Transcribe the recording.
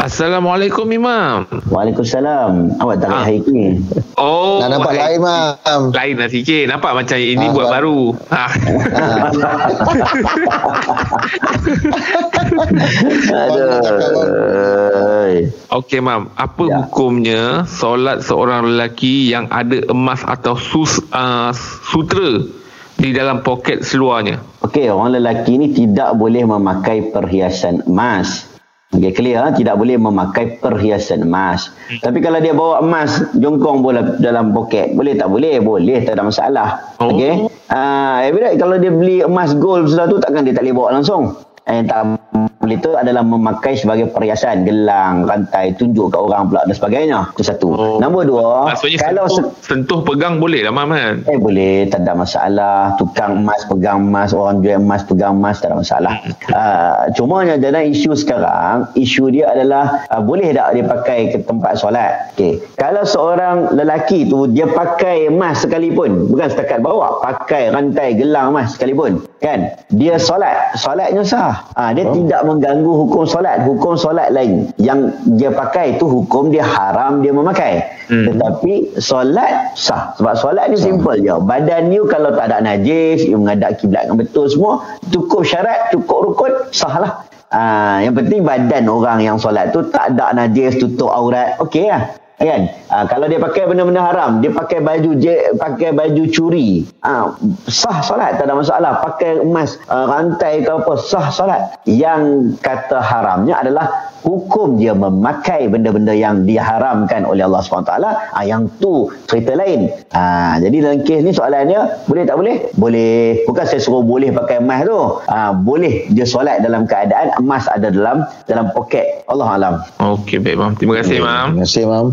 Assalamualaikum Imam. Waalaikumsalam. Awak tak Ah. hari ni. Oh, Nak nampak hai- lain, Mam. Lain lah sikit. Nampak macam ini Ah, buat ba- baru. Ha. Aduh. Okey, Mam. Apa Ya. hukumnya solat seorang lelaki yang ada emas atau sus, uh, sutra di dalam poket seluarnya? Okey, orang lelaki ni tidak boleh memakai perhiasan emas. Okey, clear? ha? Tidak boleh memakai perhiasan emas. Tapi kalau dia bawa emas jongkong bola dalam poket, boleh tak boleh? Boleh, tak ada masalah. Oh. Okey. Ah, uh, kalau dia beli emas gold sudah tu takkan dia tak boleh bawa langsung. Eh, tak boleh itu adalah memakai sebagai perhiasan, gelang, rantai, tunjuk ke orang pula dan sebagainya. Itu satu. Oh. Nombor dua, Maksudnya kalau sentuh, sentuh pegang boleh lah, Mam kan? Eh boleh, tak ada masalah. Tukang emas pegang emas, orang jual emas pegang emas, tak ada masalah. Uh, cuma yang dalam isu sekarang, isu dia adalah uh, boleh tak dia pakai ke tempat solat? Okay. Kalau seorang lelaki tu dia pakai emas sekalipun, bukan setakat bawa, pakai rantai gelang emas sekalipun, kan? Dia solat, solatnya sah. Uh, dia oh. tidak mengganggu hukum solat. Hukum solat lain. Yang dia pakai tu hukum dia haram dia memakai. Hmm. Tetapi solat sah. Sebab solat ni simple je. Badan you kalau tak ada najis, you menghadap kiblat dengan betul semua, cukup syarat, cukup rukun, sah lah. Ah, yang penting badan orang yang solat tu tak ada najis, tutup aurat, okey lah. Kan? Ah, kalau dia pakai benda-benda haram, dia pakai baju je, pakai baju curi, ah, sah solat, tak ada masalah. Pakai emas, ah, rantai ke apa, sah solat. Yang kata haramnya adalah hukum dia memakai benda-benda yang diharamkan oleh Allah SWT ah, yang tu cerita lain ah, jadi dalam kes ni soalannya boleh tak boleh? boleh bukan saya suruh boleh pakai emas tu ah, boleh dia solat dalam keadaan emas ada dalam dalam poket Allah Alam Okey, baik, Mam. Terima kasih, Mam. Terima kasih, Mam.